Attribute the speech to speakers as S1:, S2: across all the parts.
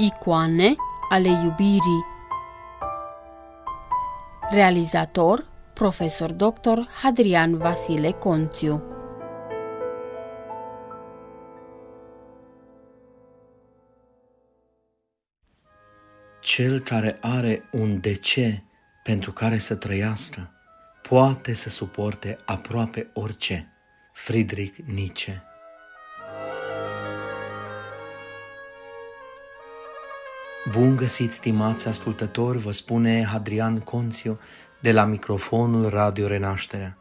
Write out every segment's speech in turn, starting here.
S1: Icoane ale iubirii Realizator Profesor Dr. Hadrian Vasile Conțiu
S2: Cel care are un de ce pentru care să trăiască, poate să suporte aproape orice. Friedrich Nietzsche Bun găsit, stimați ascultători, vă spune Hadrian Conțiu de la microfonul Radio Renașterea.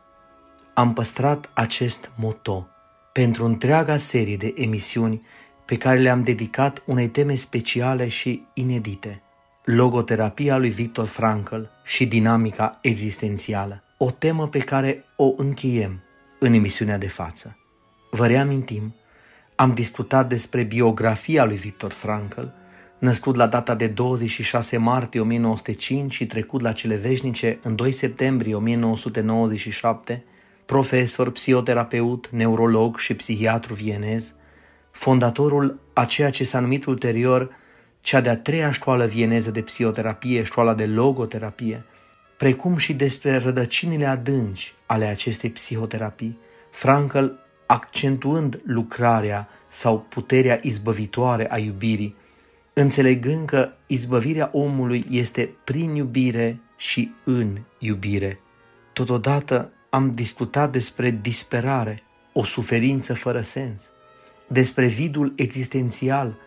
S2: Am păstrat acest moto pentru întreaga serie de emisiuni pe care le-am dedicat unei teme speciale și inedite, logoterapia lui Victor Frankl și dinamica existențială, o temă pe care o încheiem în emisiunea de față. Vă reamintim, am discutat despre biografia lui Victor Frankl, născut la data de 26 martie 1905 și trecut la cele veșnice în 2 septembrie 1997, profesor, psihoterapeut, neurolog și psihiatru vienez, fondatorul a ceea ce s-a numit ulterior cea de-a treia școală vieneză de psihoterapie, școala de logoterapie, precum și despre rădăcinile adânci ale acestei psihoterapii, Frankl accentuând lucrarea sau puterea izbăvitoare a iubirii, înțelegând că izbăvirea omului este prin iubire și în iubire. Totodată am discutat despre disperare, o suferință fără sens, despre vidul existențial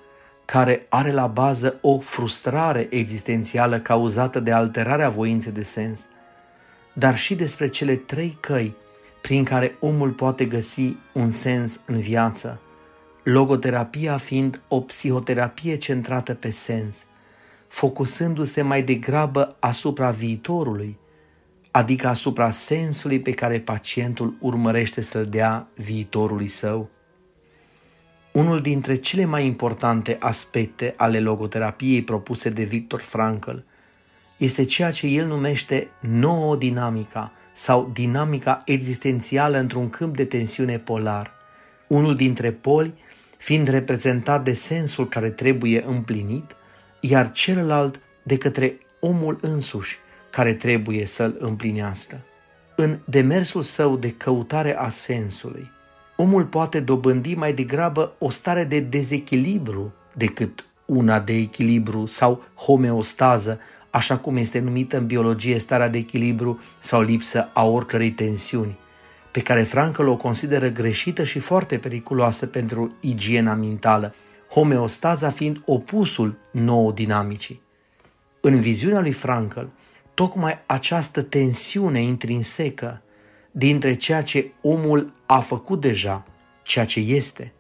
S2: care are la bază o frustrare existențială cauzată de alterarea voinței de sens, dar și despre cele trei căi prin care omul poate găsi un sens în viață, logoterapia fiind o psihoterapie centrată pe sens, focusându-se mai degrabă asupra viitorului, adică asupra sensului pe care pacientul urmărește să-l dea viitorului său. Unul dintre cele mai importante aspecte ale logoterapiei propuse de Victor Frankl este ceea ce el numește nouă dinamica sau dinamica existențială într-un câmp de tensiune polar. Unul dintre poli fiind reprezentat de sensul care trebuie împlinit, iar celălalt de către omul însuși care trebuie să-l împlinească. În demersul său de căutare a sensului, omul poate dobândi mai degrabă o stare de dezechilibru decât una de echilibru sau homeostază, așa cum este numită în biologie starea de echilibru sau lipsă a oricărei tensiuni pe care Frankl o consideră greșită și foarte periculoasă pentru igiena mentală, homeostaza fiind opusul nouă dinamicii. În viziunea lui Frankl, tocmai această tensiune intrinsecă dintre ceea ce omul a făcut deja, ceea ce este,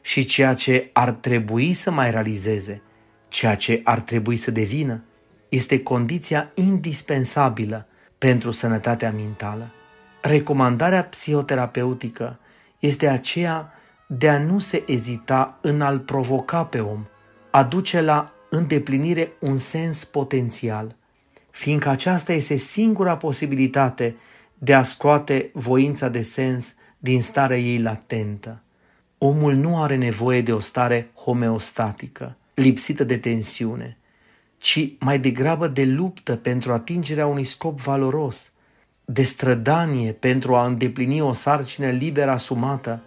S2: și ceea ce ar trebui să mai realizeze, ceea ce ar trebui să devină, este condiția indispensabilă pentru sănătatea mentală. Recomandarea psihoterapeutică este aceea de a nu se ezita în a-l provoca pe om, a duce la îndeplinire un sens potențial, fiindcă aceasta este singura posibilitate de a scoate voința de sens din starea ei latentă. Omul nu are nevoie de o stare homeostatică, lipsită de tensiune, ci mai degrabă de luptă pentru atingerea unui scop valoros – de strădanie pentru a îndeplini o sarcină liberă asumată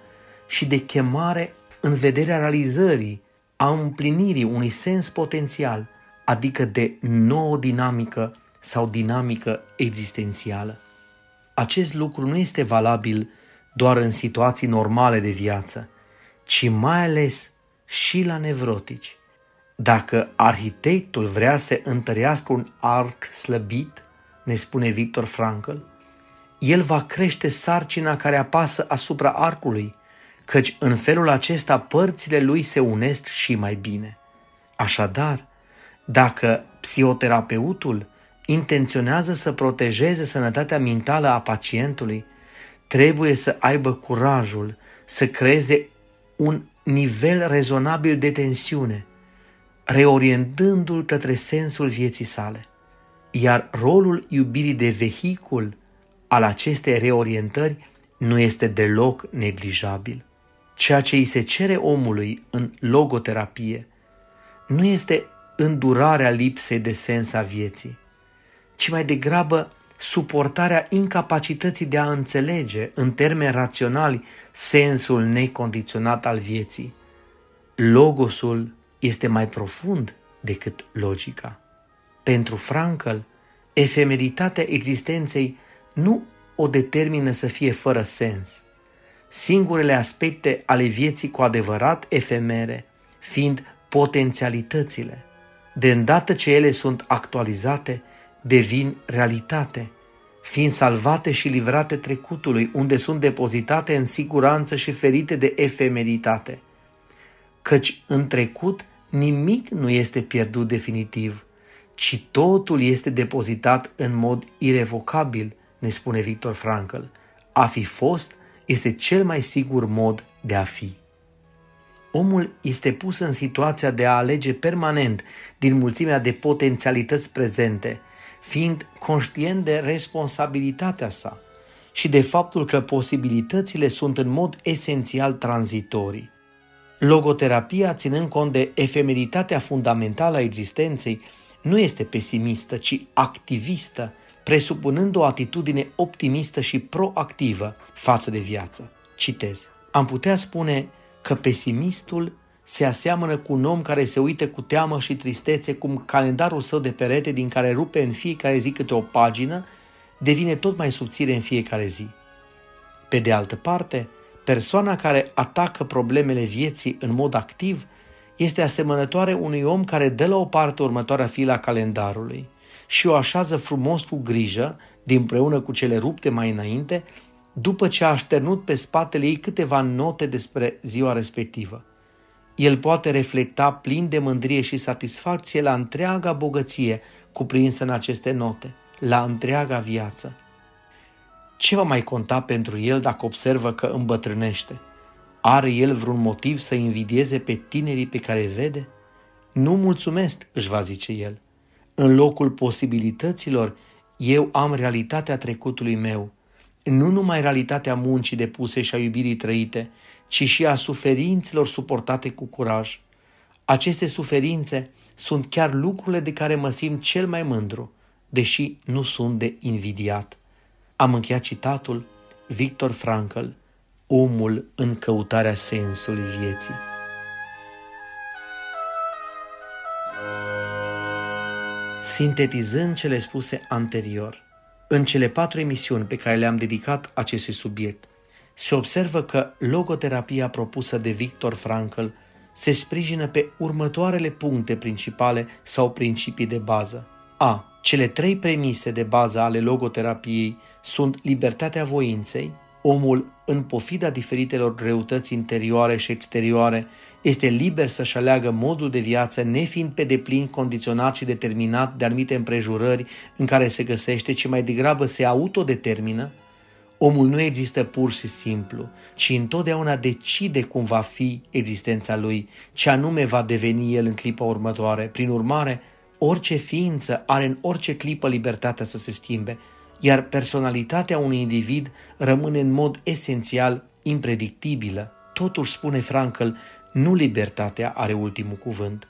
S2: și de chemare în vederea realizării, a împlinirii unui sens potențial, adică de nouă dinamică sau dinamică existențială. Acest lucru nu este valabil doar în situații normale de viață, ci mai ales și la nevrotici. Dacă arhitectul vrea să întărească un arc slăbit, ne spune Victor Frankl, el va crește sarcina care apasă asupra arcului, căci în felul acesta părțile lui se unesc și mai bine. Așadar, dacă psihoterapeutul intenționează să protejeze sănătatea mentală a pacientului, trebuie să aibă curajul să creeze un nivel rezonabil de tensiune, reorientându-l către sensul vieții sale. Iar rolul iubirii de vehicul al acestei reorientări nu este deloc neglijabil. Ceea ce îi se cere omului în logoterapie nu este îndurarea lipsei de sens a vieții, ci mai degrabă suportarea incapacității de a înțelege în termeni raționali sensul necondiționat al vieții. Logosul este mai profund decât logica. Pentru Frankl, efemeritatea existenței nu o determină să fie fără sens. Singurele aspecte ale vieții cu adevărat efemere fiind potențialitățile. De îndată ce ele sunt actualizate, devin realitate, fiind salvate și livrate trecutului, unde sunt depozitate în siguranță și ferite de efemeritate. Căci în trecut nimic nu este pierdut definitiv, ci totul este depozitat în mod irevocabil, ne spune Victor Frankl. A fi fost este cel mai sigur mod de a fi. Omul este pus în situația de a alege permanent din mulțimea de potențialități prezente, fiind conștient de responsabilitatea sa și de faptul că posibilitățile sunt în mod esențial tranzitorii. Logoterapia, ținând cont de efemeritatea fundamentală a existenței, nu este pesimistă, ci activistă, presupunând o atitudine optimistă și proactivă față de viață. Citez. Am putea spune că pesimistul se aseamănă cu un om care se uită cu teamă și tristețe cum calendarul său de perete din care rupe în fiecare zi câte o pagină devine tot mai subțire în fiecare zi. Pe de altă parte, persoana care atacă problemele vieții în mod activ este asemănătoare unui om care dă la o parte următoarea fila calendarului și o așează frumos cu grijă, dinpreună cu cele rupte mai înainte, după ce a așternut pe spatele ei câteva note despre ziua respectivă. El poate reflecta plin de mândrie și satisfacție la întreaga bogăție cuprinsă în aceste note, la întreaga viață. Ce va mai conta pentru el dacă observă că îmbătrânește? Are el vreun motiv să invidieze pe tinerii pe care vede? Nu mulțumesc, își va zice el. În locul posibilităților, eu am realitatea trecutului meu – nu numai realitatea muncii depuse și a iubirii trăite, ci și a suferințelor suportate cu curaj. Aceste suferințe sunt chiar lucrurile de care mă simt cel mai mândru, deși nu sunt de invidiat. Am încheiat citatul Victor Frankl, Omul în căutarea sensului vieții. Sintetizând cele spuse anterior – în cele patru emisiuni pe care le-am dedicat acestui subiect, se observă că logoterapia propusă de Victor Frankl se sprijină pe următoarele puncte principale sau principii de bază. A. Cele trei premise de bază ale logoterapiei sunt libertatea voinței, omul, în pofida diferitelor greutăți interioare și exterioare, este liber să-și aleagă modul de viață, nefiind pe deplin condiționat și determinat de anumite împrejurări în care se găsește, ci mai degrabă se autodetermină, omul nu există pur și simplu, ci întotdeauna decide cum va fi existența lui, ce anume va deveni el în clipa următoare. Prin urmare, orice ființă are în orice clipă libertatea să se schimbe, iar personalitatea unui individ rămâne în mod esențial impredictibilă. Totuși, spune Frankl, nu libertatea are ultimul cuvânt.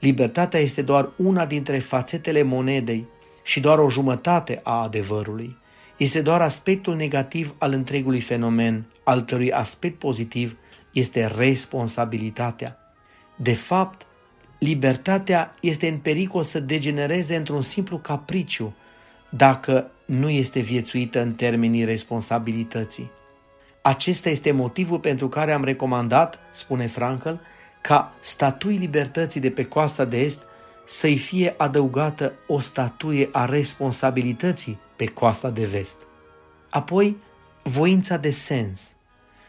S2: Libertatea este doar una dintre fațetele monedei și doar o jumătate a adevărului. Este doar aspectul negativ al întregului fenomen, al cărui aspect pozitiv este responsabilitatea. De fapt, libertatea este în pericol să degenereze într-un simplu capriciu dacă nu este viețuită în termenii responsabilității. Acesta este motivul pentru care am recomandat, spune Frankl, ca statui libertății de pe coasta de est să-i fie adăugată o statuie a responsabilității pe coasta de vest. Apoi, voința de sens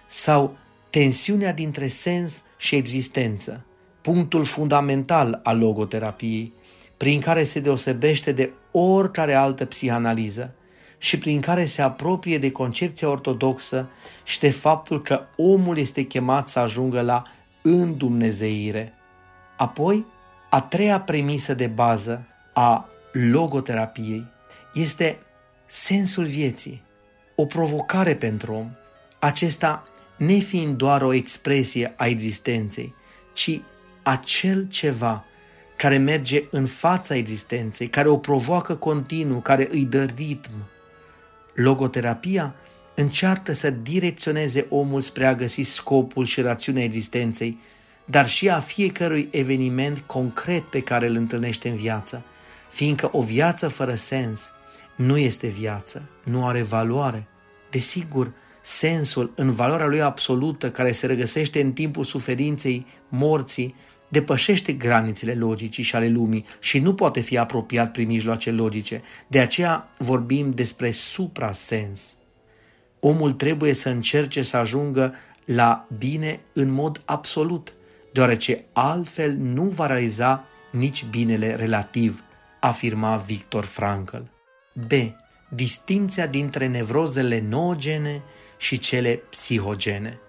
S2: sau tensiunea dintre sens și existență, punctul fundamental al logoterapiei, prin care se deosebește de oricare altă psihanaliză și prin care se apropie de concepția ortodoxă și de faptul că omul este chemat să ajungă la îndumnezeire. Apoi, a treia premisă de bază a logoterapiei este sensul vieții, o provocare pentru om, acesta nefiind doar o expresie a existenței, ci acel ceva care merge în fața existenței, care o provoacă continuu, care îi dă ritm. Logoterapia încearcă să direcționeze omul spre a găsi scopul și rațiunea existenței, dar și a fiecărui eveniment concret pe care îl întâlnește în viață, fiindcă o viață fără sens nu este viață, nu are valoare. Desigur, sensul în valoarea lui absolută care se regăsește în timpul suferinței, morții, depășește granițele logicii și ale lumii și nu poate fi apropiat prin mijloace logice. De aceea vorbim despre suprasens. Omul trebuie să încerce să ajungă la bine în mod absolut, deoarece altfel nu va realiza nici binele relativ, afirma Victor Frankl. B. Distinția dintre nevrozele noogene și cele psihogene.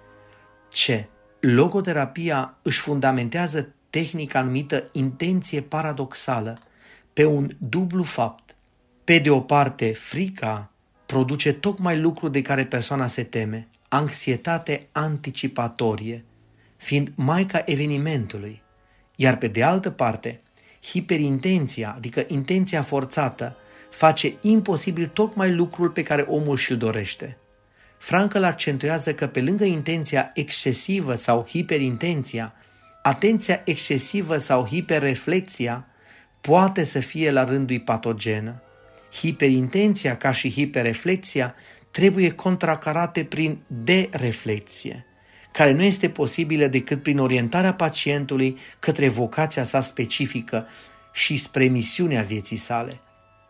S2: C. Logoterapia își fundamentează tehnica numită intenție paradoxală pe un dublu fapt. Pe de o parte, frica produce tocmai lucru de care persoana se teme, anxietate anticipatorie, fiind maica evenimentului, iar pe de altă parte, hiperintenția, adică intenția forțată, face imposibil tocmai lucrul pe care omul și-l dorește. Frankl accentuează că pe lângă intenția excesivă sau hiperintenția, atenția excesivă sau hiperreflexia poate să fie la rândul patogenă. Hiperintenția ca și hiperreflexia trebuie contracarate prin dereflexie, care nu este posibilă decât prin orientarea pacientului către vocația sa specifică și spre misiunea vieții sale.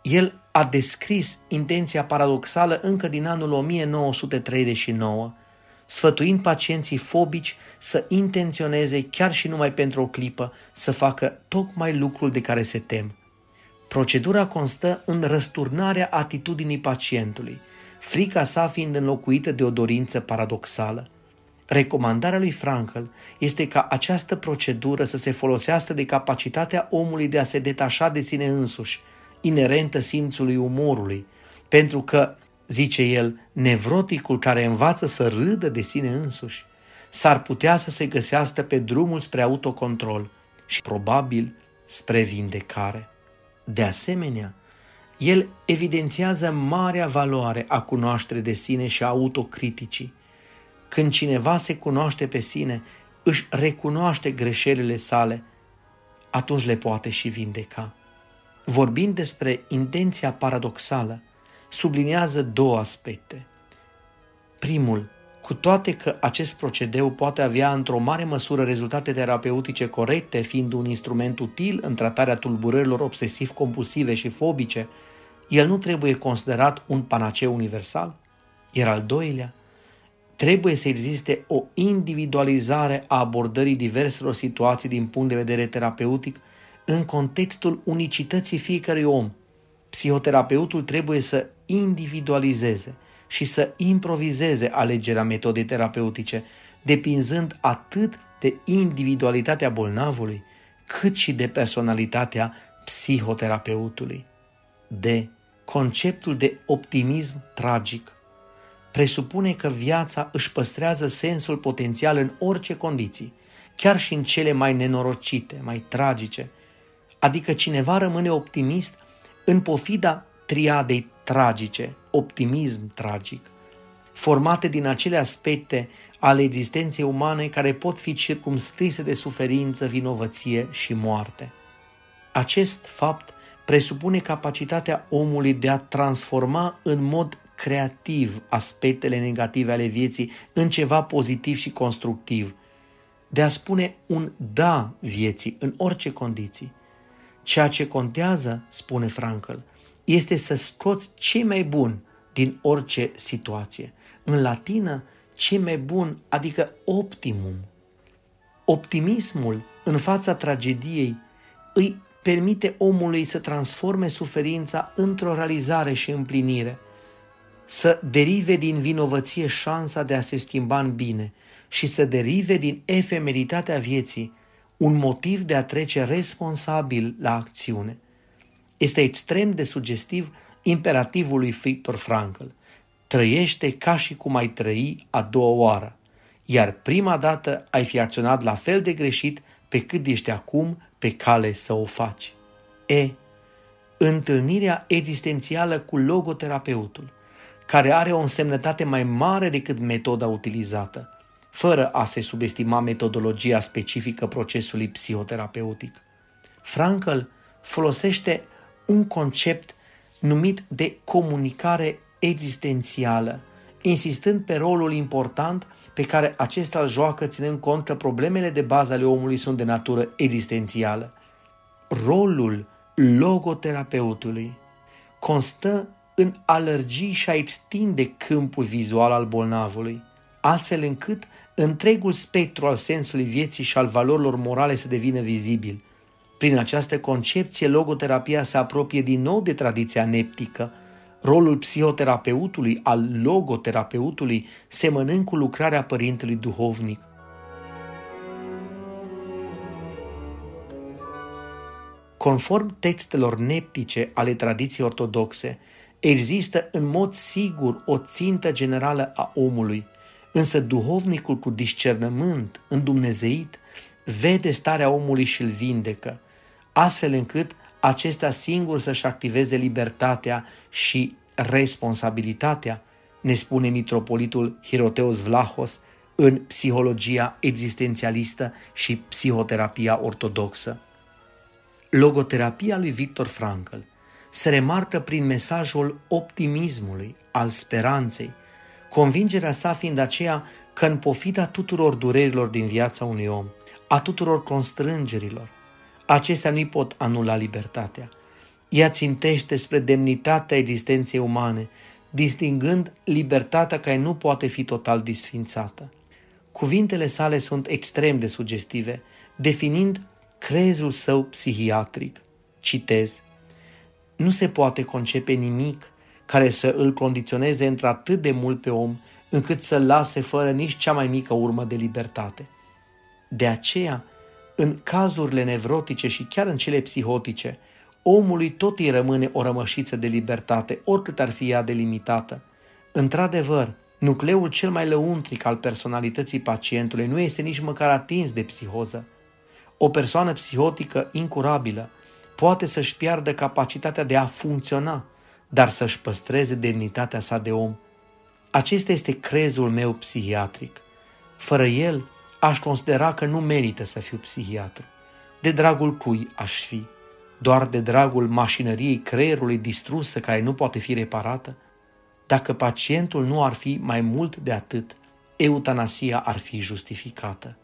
S2: El a descris intenția paradoxală încă din anul 1939, sfătuind pacienții fobici să intenționeze chiar și numai pentru o clipă să facă tocmai lucrul de care se tem. Procedura constă în răsturnarea atitudinii pacientului, frica sa fiind înlocuită de o dorință paradoxală. Recomandarea lui Frankl este ca această procedură să se folosească de capacitatea omului de a se detașa de sine însuși, inerentă simțului umorului, pentru că, zice el, nevroticul care învață să râdă de sine însuși s-ar putea să se găsească pe drumul spre autocontrol și probabil spre vindecare. De asemenea, el evidențiază marea valoare a cunoașterii de sine și a autocriticii. Când cineva se cunoaște pe sine, își recunoaște greșelile sale, atunci le poate și vindeca vorbind despre intenția paradoxală, subliniază două aspecte. Primul, cu toate că acest procedeu poate avea într-o mare măsură rezultate terapeutice corecte, fiind un instrument util în tratarea tulburărilor obsesiv-compulsive și fobice, el nu trebuie considerat un panaceu universal. Iar al doilea, trebuie să existe o individualizare a abordării diverselor situații din punct de vedere terapeutic în contextul unicității fiecărui om. Psihoterapeutul trebuie să individualizeze și să improvizeze alegerea metodei terapeutice, depinzând atât de individualitatea bolnavului, cât și de personalitatea psihoterapeutului. De conceptul de optimism tragic presupune că viața își păstrează sensul potențial în orice condiții, chiar și în cele mai nenorocite, mai tragice, adică cineva rămâne optimist în pofida triadei tragice, optimism tragic, formate din acele aspecte ale existenței umane care pot fi circumscrise de suferință, vinovăție și moarte. Acest fapt presupune capacitatea omului de a transforma în mod creativ aspectele negative ale vieții în ceva pozitiv și constructiv, de a spune un da vieții în orice condiții. Ceea ce contează, spune Frankl, este să scoți ce mai bun din orice situație. În latină, ce mai bun, adică optimum. Optimismul în fața tragediei îi permite omului să transforme suferința într-o realizare și împlinire, să derive din vinovăție șansa de a se schimba în bine și să derive din efemeritatea vieții un motiv de a trece responsabil la acțiune. Este extrem de sugestiv imperativul lui Victor Frankl. Trăiește ca și cum ai trăi a doua oară, iar prima dată ai fi acționat la fel de greșit pe cât ești acum pe cale să o faci. E. Întâlnirea existențială cu logoterapeutul, care are o însemnătate mai mare decât metoda utilizată, fără a se subestima metodologia specifică procesului psihoterapeutic. Frankl folosește un concept numit de comunicare existențială, insistând pe rolul important pe care acesta îl joacă ținând cont că problemele de bază ale omului sunt de natură existențială. Rolul logoterapeutului constă în a lărgi și a extinde câmpul vizual al bolnavului, astfel încât întregul spectru al sensului vieții și al valorilor morale să devină vizibil. Prin această concepție, logoterapia se apropie din nou de tradiția neptică, rolul psihoterapeutului, al logoterapeutului, semănând cu lucrarea părintelui duhovnic. Conform textelor neptice ale tradiției ortodoxe, există în mod sigur o țintă generală a omului, însă duhovnicul cu discernământ îndumnezeit vede starea omului și îl vindecă, astfel încât acesta singur să-și activeze libertatea și responsabilitatea, ne spune mitropolitul Hiroteos Vlahos în psihologia existențialistă și psihoterapia ortodoxă. Logoterapia lui Victor Frankl se remarcă prin mesajul optimismului, al speranței, convingerea sa fiind aceea că în pofita tuturor durerilor din viața unui om, a tuturor constrângerilor, acestea nu-i pot anula libertatea. Ea țintește spre demnitatea existenței umane, distingând libertatea care nu poate fi total disfințată. Cuvintele sale sunt extrem de sugestive, definind crezul său psihiatric. Citez, nu se poate concepe nimic care să îl condiționeze într-atât de mult pe om încât să-l lase fără nici cea mai mică urmă de libertate. De aceea, în cazurile nevrotice și chiar în cele psihotice, omului tot îi rămâne o rămășiță de libertate, oricât ar fi ea delimitată. Într-adevăr, nucleul cel mai lăuntric al personalității pacientului nu este nici măcar atins de psihoză. O persoană psihotică incurabilă poate să-și piardă capacitatea de a funcționa, dar să-și păstreze demnitatea sa de om. Acesta este crezul meu psihiatric. Fără el, aș considera că nu merită să fiu psihiatru. De dragul cui aș fi? Doar de dragul mașinăriei creierului distrusă care nu poate fi reparată? Dacă pacientul nu ar fi mai mult de atât, eutanasia ar fi justificată.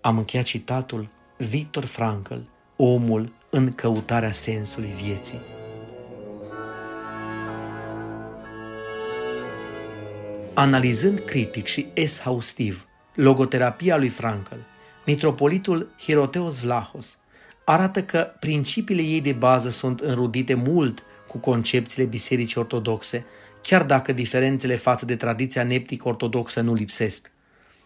S2: Am încheiat citatul Victor Frankl, omul în căutarea sensului vieții. Analizând critic și exhaustiv logoterapia lui Frankl, mitropolitul Hiroteos Vlahos arată că principiile ei de bază sunt înrudite mult cu concepțiile bisericii ortodoxe, chiar dacă diferențele față de tradiția neptică ortodoxă nu lipsesc.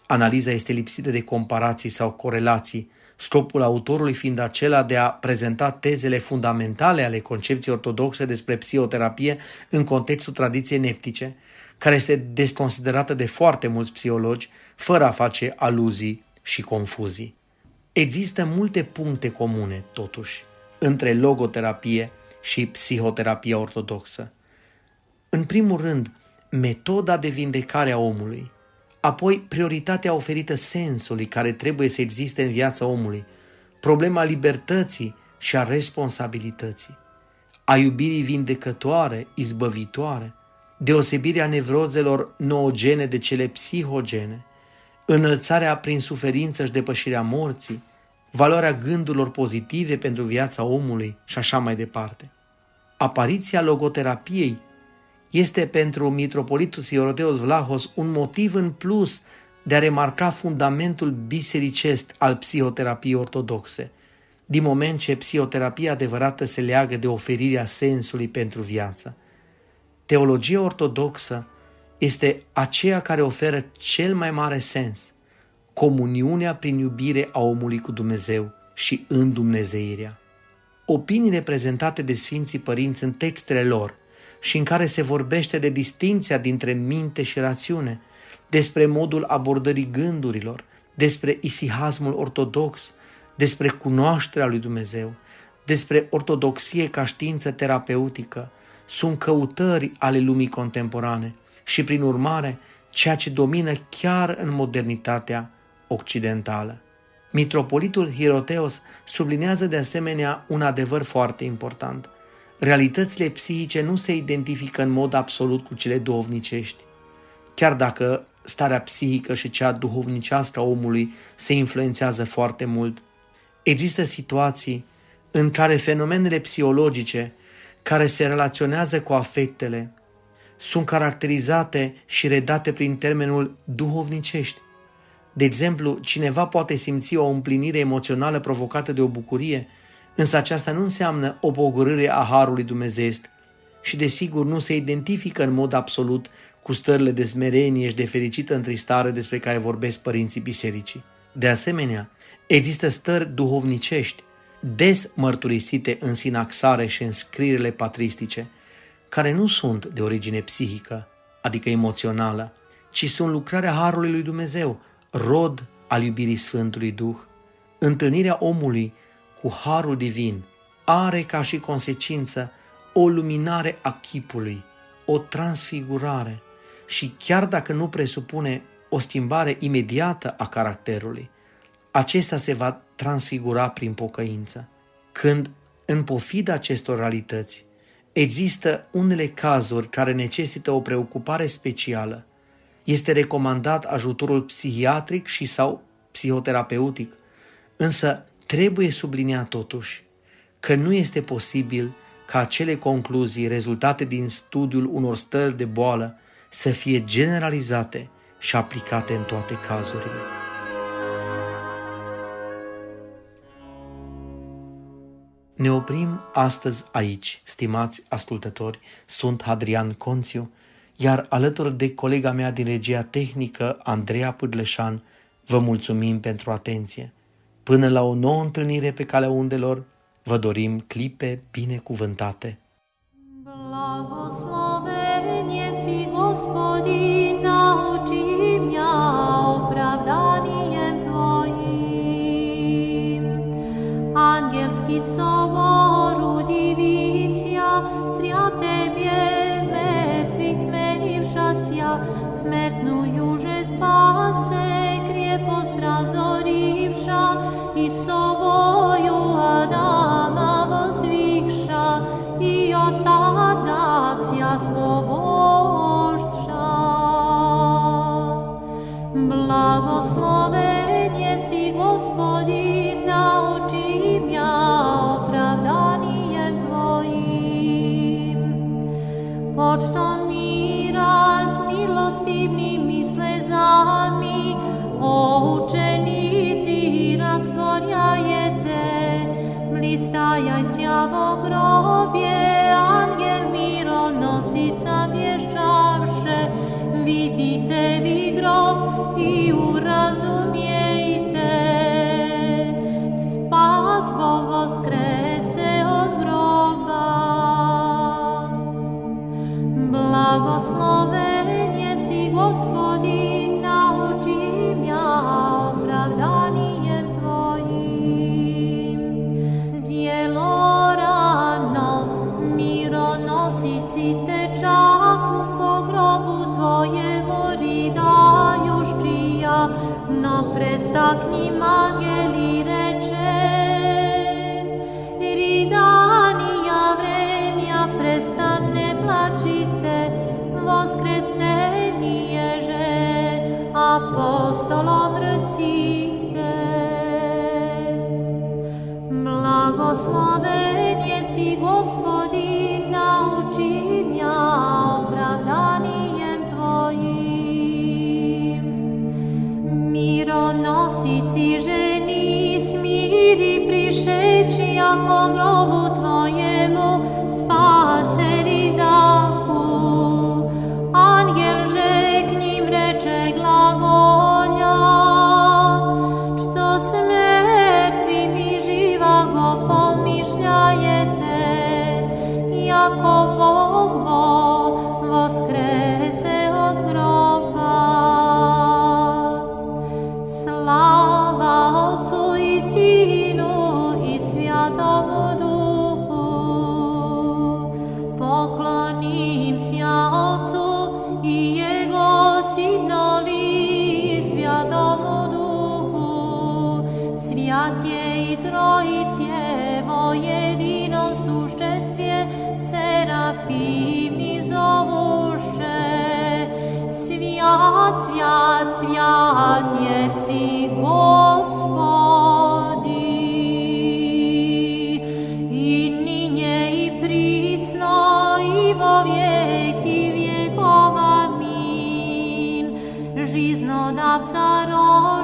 S2: Analiza este lipsită de comparații sau corelații, scopul autorului fiind acela de a prezenta tezele fundamentale ale concepției ortodoxe despre psihoterapie în contextul tradiției neptice, care este desconsiderată de foarte mulți psihologi, fără a face aluzii și confuzii. Există multe puncte comune, totuși, între logoterapie și psihoterapia ortodoxă. În primul rând, metoda de vindecare a omului, apoi prioritatea oferită sensului care trebuie să existe în viața omului, problema libertății și a responsabilității, a iubirii vindecătoare, izbăvitoare, deosebirea nevrozelor noogene de cele psihogene, înălțarea prin suferință și depășirea morții, valoarea gândurilor pozitive pentru viața omului și așa mai departe. Apariția logoterapiei este pentru mitropolitul Iorodeos Vlahos un motiv în plus de a remarca fundamentul bisericest al psihoterapiei ortodoxe, din moment ce psihoterapia adevărată se leagă de oferirea sensului pentru viață. Teologia ortodoxă este aceea care oferă cel mai mare sens, comuniunea prin iubire a omului cu Dumnezeu și în Dumnezeirea. Opiniile prezentate de Sfinții Părinți în textele lor și în care se vorbește de distinția dintre minte și rațiune, despre modul abordării gândurilor, despre isihasmul ortodox,
S3: despre cunoașterea lui Dumnezeu, despre ortodoxie ca știință terapeutică, sunt căutări ale lumii contemporane și, prin urmare, ceea ce domină chiar în modernitatea occidentală. Mitropolitul Hiroteos sublinează de asemenea un adevăr foarte important. Realitățile psihice nu se identifică în mod absolut cu cele duhovnicești. Chiar dacă starea psihică și cea duhovnicească a omului se influențează foarte mult, există situații în care fenomenele psihologice care se relaționează cu afectele sunt caracterizate și redate prin termenul duhovnicești. De exemplu, cineva poate simți o împlinire emoțională provocată de o bucurie, însă aceasta nu înseamnă o pogorâre a Harului Dumnezeesc și desigur nu se identifică în mod absolut cu stările de smerenie și de fericită întristare despre care vorbesc părinții bisericii. De asemenea, există stări duhovnicești, des mărturisite în sinaxare și în scrierile patristice, care nu sunt de origine psihică, adică emoțională, ci sunt lucrarea Harului lui Dumnezeu, rod al iubirii Sfântului Duh. Întâlnirea omului cu Harul Divin are ca și consecință o luminare a chipului, o transfigurare și chiar dacă nu presupune o schimbare imediată a caracterului, acesta se va transfigura prin pocăință. Când, în pofida acestor realități, există unele cazuri care necesită o preocupare specială, este recomandat ajutorul psihiatric și sau psihoterapeutic, însă trebuie subliniat totuși că nu este posibil ca acele concluzii rezultate din studiul unor stări de boală să fie generalizate și aplicate în toate cazurile. Ne oprim astăzi aici, stimați ascultători, sunt Hadrian Conțiu, iar alături de colega mea din regia tehnică, Andreea Pâdleșan, vă mulțumim pentru atenție. Până la o nouă întâlnire pe calea undelor, vă dorim clipe binecuvântate. Blagoslovenie si Gospodin nauči mňa opravdaniem Tvojim. Angelský sovoru смертною же спасе, крепость разоривша и совою Адама воздвигша, и от ада вся свобождша. Благословение си Господи на napred stakni mageli reče, ridanija vrenja prestane plačite, voskresenije že apostolom rcite. Blagoslave Satan robo loved are all.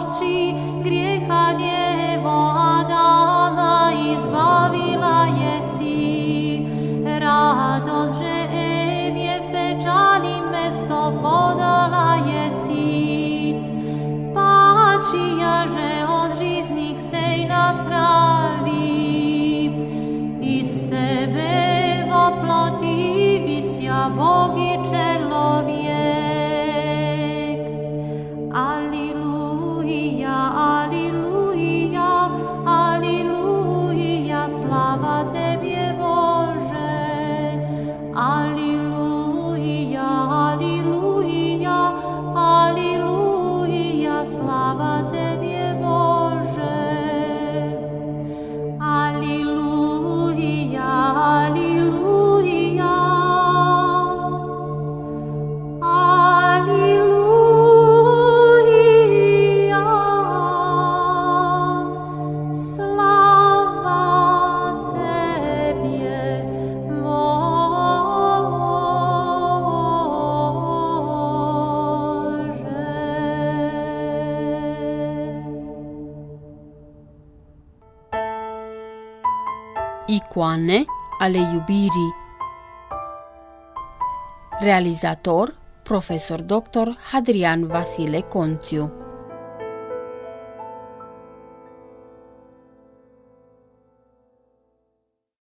S1: persoane ale iubirii. Realizator, profesor dr. Hadrian Vasile Conțiu